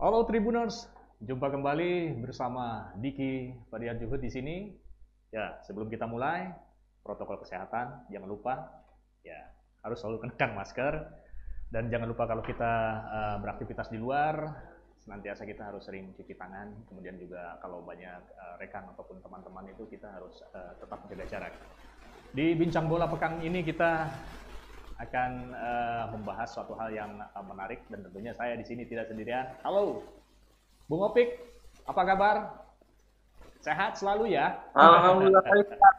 Halo Tribuners, jumpa kembali bersama Diki Juhud di sini. Ya, sebelum kita mulai, protokol kesehatan jangan lupa ya harus selalu kenakan masker dan jangan lupa kalau kita uh, beraktivitas di luar senantiasa kita harus sering cuci tangan. Kemudian juga kalau banyak uh, rekan ataupun teman-teman itu kita harus uh, tetap menjaga jarak. Di bincang bola pekan ini kita akan uh, membahas suatu hal yang uh, menarik dan tentunya saya di sini tidak sendirian. Halo, Bung Opik, apa kabar? Sehat selalu ya? Alhamdulillah.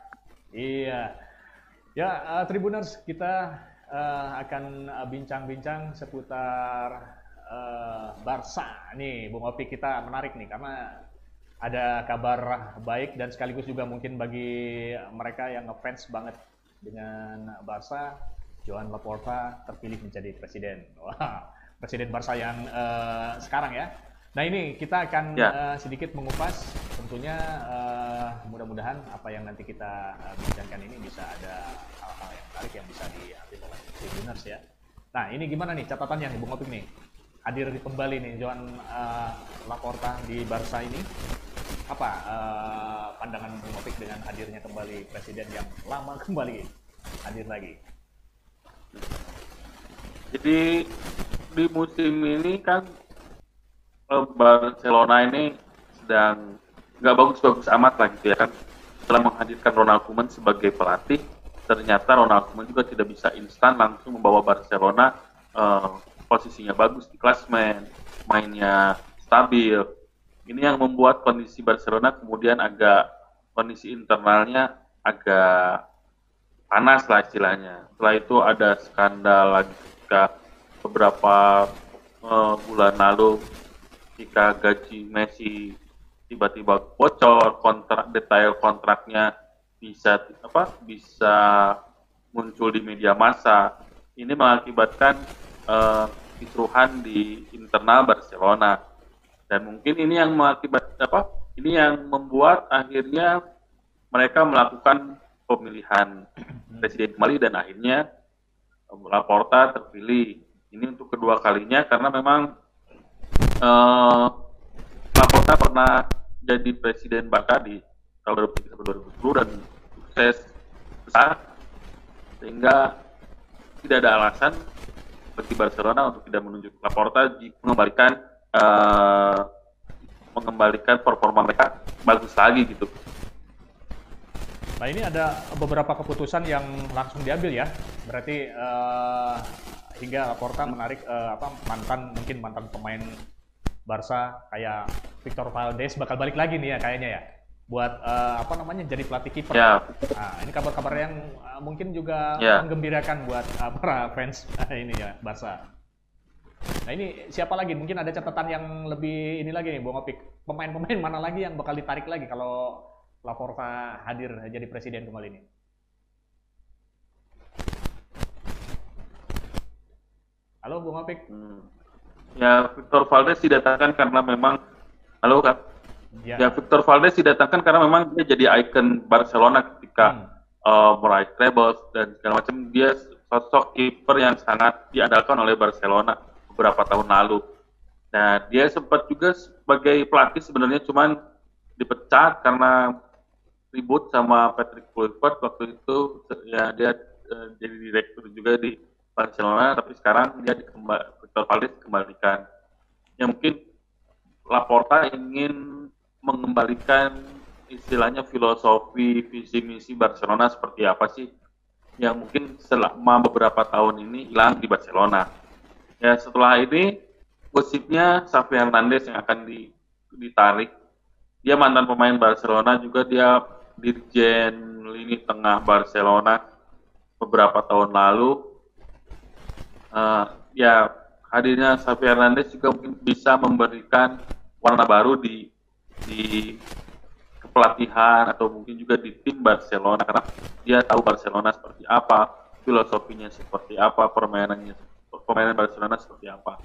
iya. Ya, uh, Tribuners, kita uh, akan bincang-bincang seputar uh, Barca nih, Bung Opik kita menarik nih karena ada kabar baik dan sekaligus juga mungkin bagi mereka yang ngefans banget dengan Barca Joan Laporta terpilih menjadi presiden. Wah, presiden Barca yang uh, sekarang ya. Nah ini kita akan ya. uh, sedikit mengupas, tentunya uh, mudah-mudahan apa yang nanti kita uh, bincangkan ini bisa ada hal-hal yang menarik yang bisa diambil oleh tribuners ya. Nah ini gimana nih catatannya nih Bung Opik nih? Hadir di kembali nih Joan uh, Laporta di Barca ini. Apa uh, pandangan Bung Opik dengan hadirnya kembali presiden yang lama kembali hadir lagi? Jadi di musim ini kan eh, Barcelona ini sedang nggak bagus-bagus amat lah gitu ya kan. Setelah menghadirkan Ronald Koeman sebagai pelatih, ternyata Ronald Koeman juga tidak bisa instan langsung membawa Barcelona uh, posisinya bagus di klasmen, mainnya stabil. Ini yang membuat kondisi Barcelona kemudian agak kondisi internalnya agak panas lah istilahnya. Setelah itu ada skandal lagi ketika beberapa uh, bulan lalu ketika gaji Messi tiba-tiba bocor, kontrak detail kontraknya bisa apa bisa muncul di media massa. Ini mengakibatkan uh, kisruhan di internal Barcelona dan mungkin ini yang mengakibat apa? Ini yang membuat akhirnya mereka melakukan pemilihan presiden kembali dan akhirnya Laporta terpilih. Ini untuk kedua kalinya karena memang uh, Laporta pernah jadi presiden Barca di tahun 2010 dan sukses besar sehingga tidak ada alasan bagi Barcelona untuk tidak menunjuk Laporta mengembalikan uh, mengembalikan performa mereka bagus lagi gitu. Nah ini ada beberapa keputusan yang langsung diambil ya. Berarti uh, hingga Laporta menarik uh, apa mantan mungkin mantan pemain Barca kayak Victor Valdes bakal balik lagi nih ya kayaknya ya buat uh, apa namanya jadi pelatih kiper. Ya. Nah, ini kabar-kabar yang uh, mungkin juga ya. menggembirakan buat uh, para fans ini ya Barca. Nah ini siapa lagi? Mungkin ada catatan yang lebih ini lagi nih, Bung Opik. Pemain-pemain mana lagi yang bakal ditarik lagi kalau Laporta hadir jadi presiden kembali ini? Halo Bung Apik. Hmm. Ya Victor Valdes didatangkan karena memang halo Kak. Ya. ya Victor Valdes didatangkan karena memang dia jadi ikon Barcelona ketika hmm. uh, meraih trebles dan segala macam dia sosok kiper yang sangat diandalkan oleh Barcelona beberapa tahun lalu. Nah, dia sempat juga sebagai pelatih sebenarnya cuman dipecat karena ribut sama Patrick Kluivert waktu itu. Ya dia uh, jadi direktur juga di Barcelona tapi sekarang dia dikembali Victor Valdes kembalikan ya mungkin Laporta ingin mengembalikan istilahnya filosofi visi misi Barcelona seperti apa sih? Yang mungkin selama beberapa tahun ini hilang di Barcelona. Ya setelah ini gosipnya Xavi Hernandez yang akan ditarik. Dia mantan pemain Barcelona juga dia dirjen lini tengah Barcelona beberapa tahun lalu. Uh, ya hadirnya Xavi Hernandez juga mungkin bisa memberikan warna baru di di kepelatihan atau mungkin juga di tim Barcelona karena dia tahu Barcelona seperti apa, filosofinya seperti apa, permainannya permainan Barcelona seperti apa.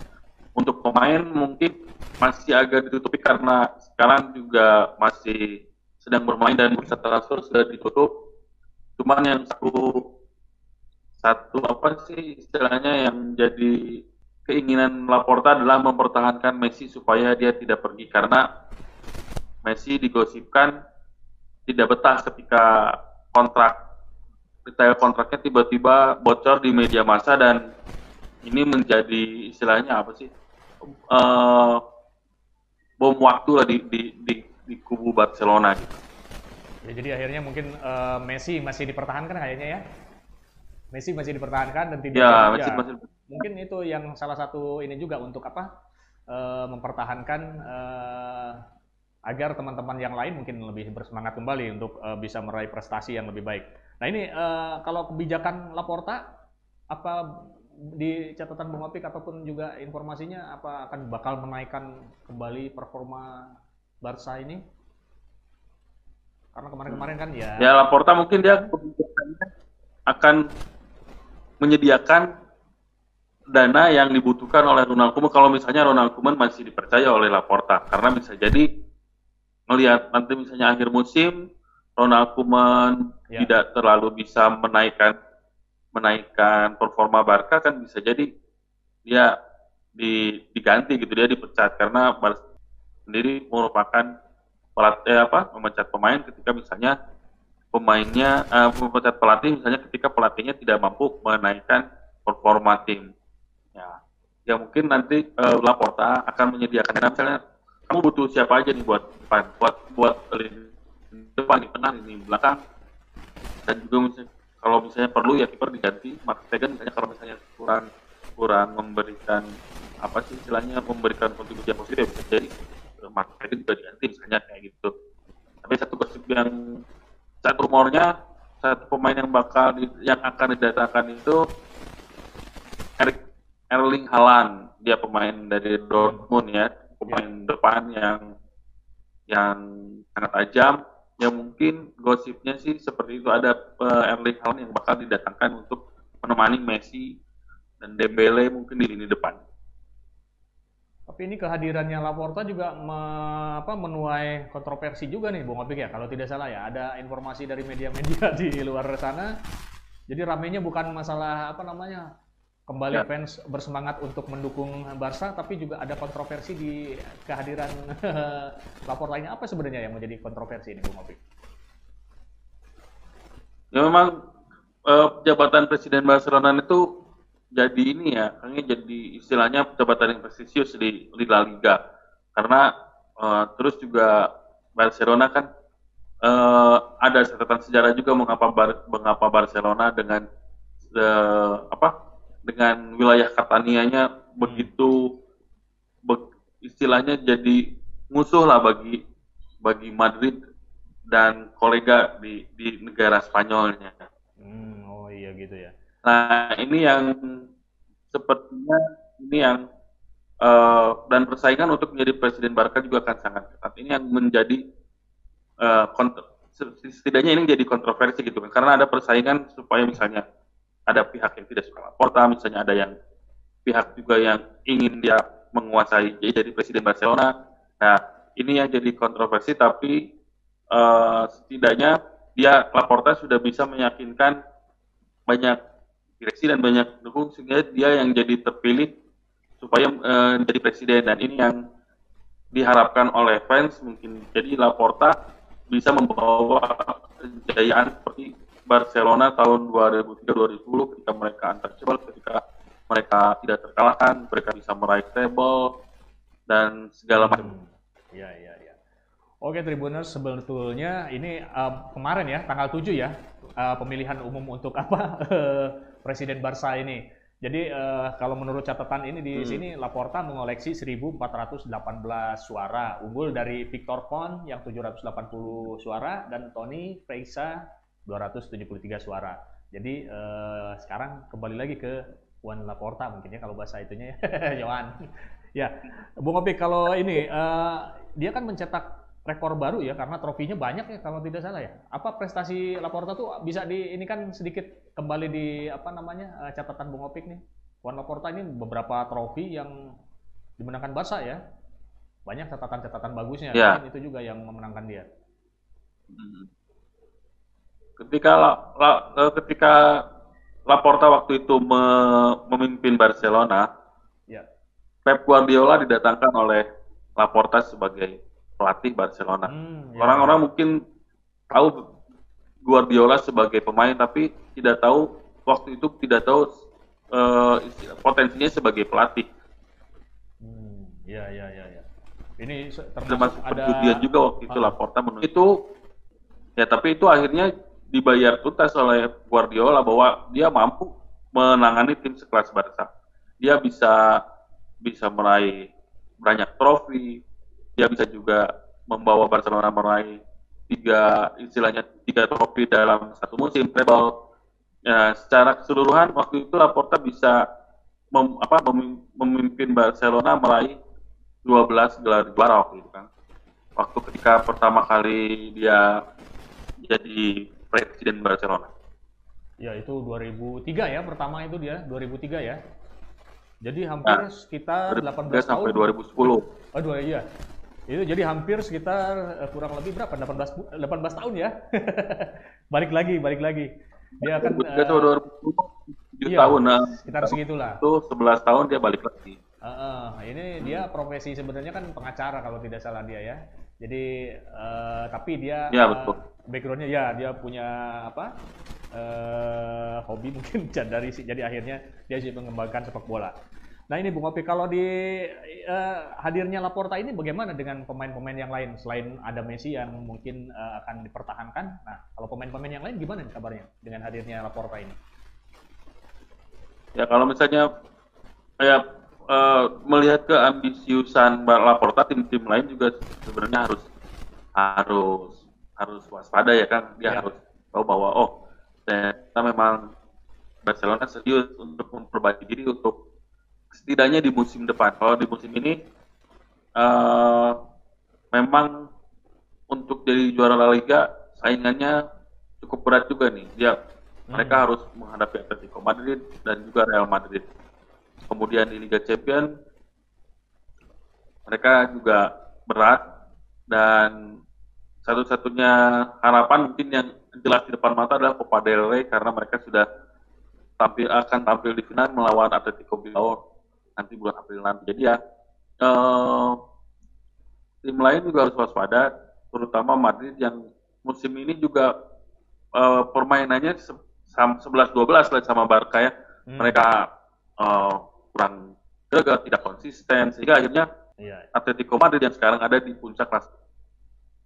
Untuk pemain mungkin masih agak ditutupi karena sekarang juga masih sedang bermain dan bursa transfer sudah ditutup. Cuman yang satu satu apa sih istilahnya yang jadi keinginan Laporta adalah mempertahankan Messi supaya dia tidak pergi karena Messi digosipkan tidak betah ketika kontrak detail kontraknya tiba-tiba bocor di media massa dan ini menjadi istilahnya apa sih uh, bom waktu lah di, di, di, di kubu Barcelona gitu. Ya, jadi akhirnya mungkin uh, Messi masih dipertahankan kayaknya ya. Messi masih dipertahankan dan tidak ya, Messi masih mungkin itu yang salah satu ini juga untuk apa uh, mempertahankan uh, agar teman-teman yang lain mungkin lebih bersemangat kembali untuk uh, bisa meraih prestasi yang lebih baik. Nah ini uh, kalau kebijakan Laporta apa di catatan Bung Opik ataupun juga informasinya apa akan bakal menaikkan kembali performa Barca ini? Karena kemarin-kemarin kan ya. Ya Laporta mungkin dia akan menyediakan dana yang dibutuhkan oleh Ronald Koeman kalau misalnya Ronald Koeman masih dipercaya oleh Laporta karena bisa jadi melihat nanti misalnya akhir musim Ronald Koeman ya. tidak terlalu bisa menaikkan menaikkan performa Barca kan bisa jadi dia di, diganti gitu dia dipecat karena Barca sendiri merupakan pelatih eh, apa memecat pemain ketika misalnya pemainnya uh, memecat pelatih misalnya ketika pelatihnya tidak mampu menaikkan performa tim. Ya ya mungkin nanti uh, Laporta akan menyediakan dana misalnya kamu butuh siapa aja nih buat depan, buat buat depan di tengah ini belakang? Dan juga misalnya kalau misalnya perlu ya kiper diganti Mark Stegen misalnya kalau misalnya kurang kurang memberikan apa sih istilahnya memberikan kontribusi yang positif jadi eh, Mark Stegen juga diganti misalnya kayak gitu. Tapi satu gosip yang saat rumornya satu pemain yang bakal di, yang akan didatangkan itu Erik Erling Haaland. Dia pemain dari Dortmund ya. Pemain yeah. depan yang yang sangat tajam. Yang mungkin gosipnya sih seperti itu. Ada uh, Erling Haaland yang bakal didatangkan untuk menemani Messi dan Dembele mungkin di lini depan. Tapi ini kehadirannya Laporta juga me, apa, menuai kontroversi juga nih, Bung Opik ya, kalau tidak salah ya. Ada informasi dari media-media di luar sana. Jadi ramenya bukan masalah apa namanya kembali ya. fans bersemangat untuk mendukung Barca, tapi juga ada kontroversi di kehadiran lapor lainnya. Apa sebenarnya yang menjadi kontroversi ini, Bung Opik? Ya memang eh, jabatan Presiden Barcelona itu jadi ini ya, kayaknya jadi istilahnya jabatan yang prestisius di, di La Liga. Karena eh, terus juga Barcelona kan eh, ada catatan sejarah juga mengapa Bar, mengapa Barcelona dengan eh, apa dengan wilayah Katanianya begitu be, istilahnya jadi musuh lah bagi bagi Madrid dan kolega di di negara Spanyolnya. Hmm, oh iya gitu ya. Nah ini yang sepertinya ini yang uh, dan persaingan untuk menjadi presiden Barca juga akan sangat ketat. Ini yang menjadi uh, setidaknya ini menjadi kontroversi gitu kan karena ada persaingan supaya misalnya ada pihak yang tidak suka Laporta, misalnya ada yang pihak juga yang ingin dia menguasai jadi presiden Barcelona. Nah, ini yang jadi kontroversi, tapi uh, setidaknya dia Laporta sudah bisa meyakinkan banyak direksi dan banyak dukung sehingga dia yang jadi terpilih supaya uh, menjadi presiden dan ini yang diharapkan oleh fans mungkin jadi Laporta bisa membawa kejayaan seperti Barcelona tahun 2003-2010 ketika mereka untouchable, ketika mereka tidak terkalahkan, mereka bisa meraih treble dan segala macam. Iya, iya, iya. Oke Tribuners, sebetulnya ini uh, kemarin ya, tanggal 7 ya, uh, pemilihan umum untuk apa Presiden Barca ini. Jadi uh, kalau menurut catatan ini di hmm. sini Laporta mengoleksi 1418 suara, unggul dari Victor Pon yang 780 suara dan Tony Freisa 273 suara. Jadi eh, sekarang kembali lagi ke Juan Laporta mungkin ya kalau bahasa itunya ya, Johan. ya, Bung Opik kalau ini eh, dia kan mencetak rekor baru ya karena trofinya banyak ya kalau tidak salah ya. Apa prestasi Laporta tuh bisa di ini kan sedikit kembali di apa namanya eh, catatan Bung Opik nih. Juan Laporta ini beberapa trofi yang dimenangkan Barca ya. Banyak catatan-catatan bagusnya. Ya. itu juga yang memenangkan dia. Hmm ketika la, la, ketika Laporta waktu itu me, memimpin Barcelona, ya. Pep Guardiola didatangkan oleh Laporta sebagai pelatih Barcelona. Hmm, ya. Orang-orang mungkin tahu Guardiola sebagai pemain, tapi tidak tahu waktu itu tidak tahu uh, potensinya sebagai pelatih. Hmm, ya, ya, ya, ya. Ini termasuk ada juga waktu itu ah. Laporta menurut itu ya tapi itu akhirnya dibayar tuntas oleh Guardiola bahwa dia mampu menangani tim sekelas Barca. Dia bisa bisa meraih banyak trofi, dia bisa juga membawa Barcelona meraih tiga istilahnya tiga trofi dalam satu musim treble. Ya, secara keseluruhan waktu itu Laporta bisa mem, apa, memimpin Barcelona meraih 12 gelar juara waktu itu kan. Waktu ketika pertama kali dia jadi presiden Barcelona. Ya itu 2003 ya pertama itu dia 2003 ya. Jadi hampir nah, sekitar 18 sampai tahun. 2010. Oh dua iya. Itu jadi hampir sekitar uh, kurang lebih berapa? 18 18 tahun ya. balik lagi, balik lagi. Dia akan uh, 2010 iya, tahun nah. Sekitar segitulah. Itu 11 tahun dia balik lagi. Uh, uh, ini hmm. dia profesi sebenarnya kan pengacara kalau tidak salah dia ya. Jadi uh, tapi dia ya, betul. Uh, backgroundnya ya dia punya apa uh, hobi mungkin dari jadi akhirnya dia sih mengembangkan sepak bola. Nah ini Bung Opi, kalau di uh, hadirnya Laporta ini bagaimana dengan pemain-pemain yang lain selain ada Messi yang mungkin uh, akan dipertahankan? Nah kalau pemain-pemain yang lain gimana nih kabarnya dengan hadirnya Laporta ini? Ya kalau misalnya kayak uh, melihat ke ambisiusan Laporta, tim-tim lain juga sebenarnya harus harus harus waspada ya kan dia ya. harus tahu bahwa oh ternyata memang Barcelona serius untuk memperbaiki diri untuk setidaknya di musim depan. Kalau di musim ini uh, memang untuk jadi juara La Liga saingannya cukup berat juga nih. Dia hmm. mereka harus menghadapi Atletico Madrid dan juga Real Madrid. Kemudian di Liga Champions mereka juga berat dan satu-satunya harapan mungkin yang jelas di depan mata adalah Copa del Rey karena mereka sudah tampil akan tampil di final melawan Atletico Bilbao nanti bulan April nanti. Jadi ya uh, tim lain juga harus waspada, terutama Madrid yang musim ini juga uh, permainannya 11-12 lah sama Barca ya. Hmm. Mereka uh, kurang gagal, tidak konsisten, sehingga akhirnya iya. Atletico Madrid yang sekarang ada di puncak kelas.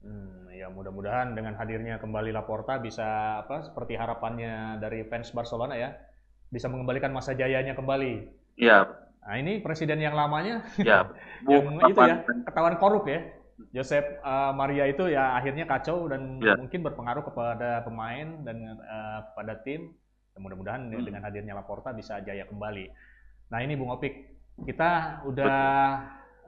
Hmm, ya mudah-mudahan dengan hadirnya kembali Laporta bisa apa seperti harapannya dari fans Barcelona ya, bisa mengembalikan masa jayanya kembali. Iya, Nah ini presiden yang lamanya, ya, yang itu ya ketahuan korup ya. Josep uh, Maria itu ya akhirnya kacau dan ya. mungkin berpengaruh kepada pemain dan uh, kepada tim. Mudah-mudahan hmm. dengan hadirnya Laporta bisa jaya kembali. Nah ini Bung Opik, kita udah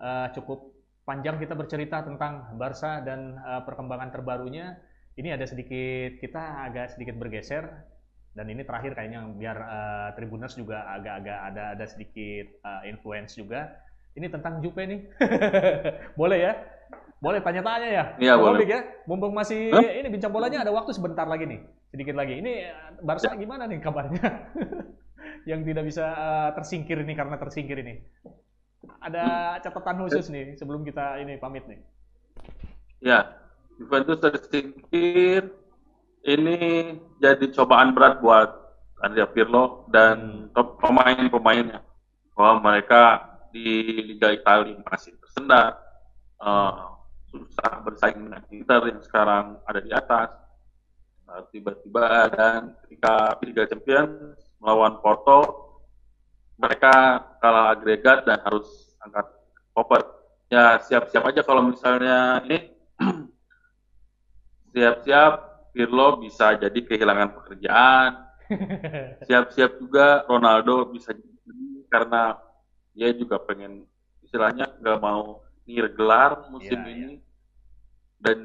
uh, cukup panjang kita bercerita tentang Barca dan uh, perkembangan terbarunya. Ini ada sedikit kita agak sedikit bergeser dan ini terakhir kayaknya biar uh, Tribuners juga agak-agak ada ada sedikit uh, influence juga. Ini tentang Jupe nih. boleh ya? Boleh tanya-tanya ya? Iya, boleh. ya? Mumpung masih ini bincang bolanya ada waktu sebentar lagi nih. Sedikit lagi. Ini eh, Barca ya. gimana nih kabarnya? Yang tidak bisa uh, tersingkir ini karena tersingkir ini. Ada catatan khusus nih sebelum kita ini pamit nih. Ya, Juventus tersingkir ini jadi cobaan berat buat Andrea Pirlo dan pemain-pemainnya bahwa mereka di Liga Italia masih tersendar, uh, susah bersaing dengan Inter yang sekarang ada di atas. Uh, tiba-tiba dan ketika Liga Champions melawan Porto, mereka kalah agregat dan harus angkat koper. Ya siap-siap aja kalau misalnya ini siap-siap Pirlo bisa jadi kehilangan pekerjaan. Siap-siap juga Ronaldo bisa karena dia juga pengen istilahnya nggak mau gelar musim yeah, ini. Yeah. Dan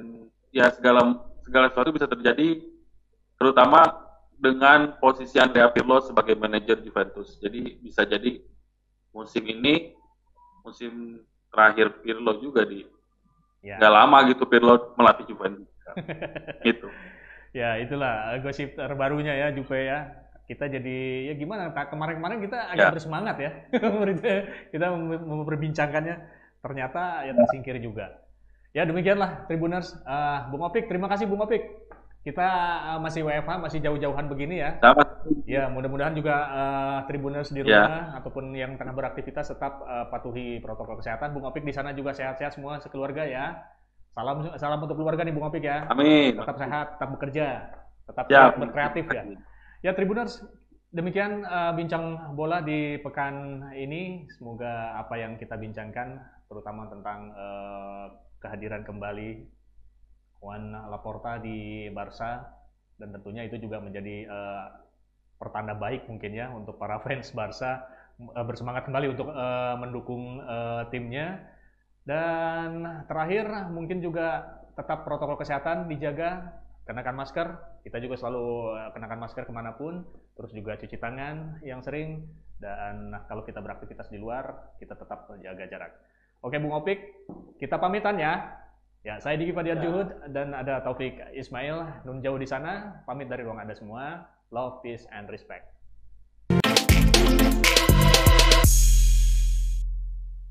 ya segala segala sesuatu bisa terjadi terutama dengan posisi Andrea Pirlo sebagai manajer Juventus. Jadi bisa jadi musim ini musim terakhir Pirlo juga di yeah. nggak lama gitu Pirlo melatih Juventus. gitu. Ya itulah gosip terbarunya ya Jupe ya. kita jadi ya gimana? Kemarin-kemarin kita agak ya. bersemangat ya, kita memperbincangkannya. Ternyata ya tersingkir juga. Ya demikianlah Tribuners. Uh, Bung Opik, terima kasih Bung Opik. Kita uh, masih WFH, masih jauh-jauhan begini ya. Selamat. Ya, mudah-mudahan juga uh, Tribuners di ya. rumah ya. ataupun yang tengah beraktivitas tetap uh, patuhi protokol kesehatan. Bung Opik di sana juga sehat-sehat semua sekeluarga ya. Salam salam untuk keluarga nih Bung Opik ya. Amin. Tetap sehat, tetap bekerja, tetap ya. berkreatif ya. Ya Tribuners, demikian uh, bincang bola di pekan ini. Semoga apa yang kita bincangkan, terutama tentang uh, kehadiran kembali Juan Laporta di Barca dan tentunya itu juga menjadi uh, pertanda baik mungkin ya untuk para fans Barca uh, bersemangat kembali untuk uh, mendukung uh, timnya dan terakhir mungkin juga tetap protokol kesehatan dijaga kenakan masker kita juga selalu kenakan masker ke mana pun terus juga cuci tangan yang sering dan kalau kita beraktivitas di luar kita tetap menjaga jarak oke Bung Opik kita pamitan ya Ya, saya Diki Fadiar ya. Juhud dan ada Taufik Ismail nun jauh di sana. Pamit dari ruang Anda semua. Love, peace, and respect.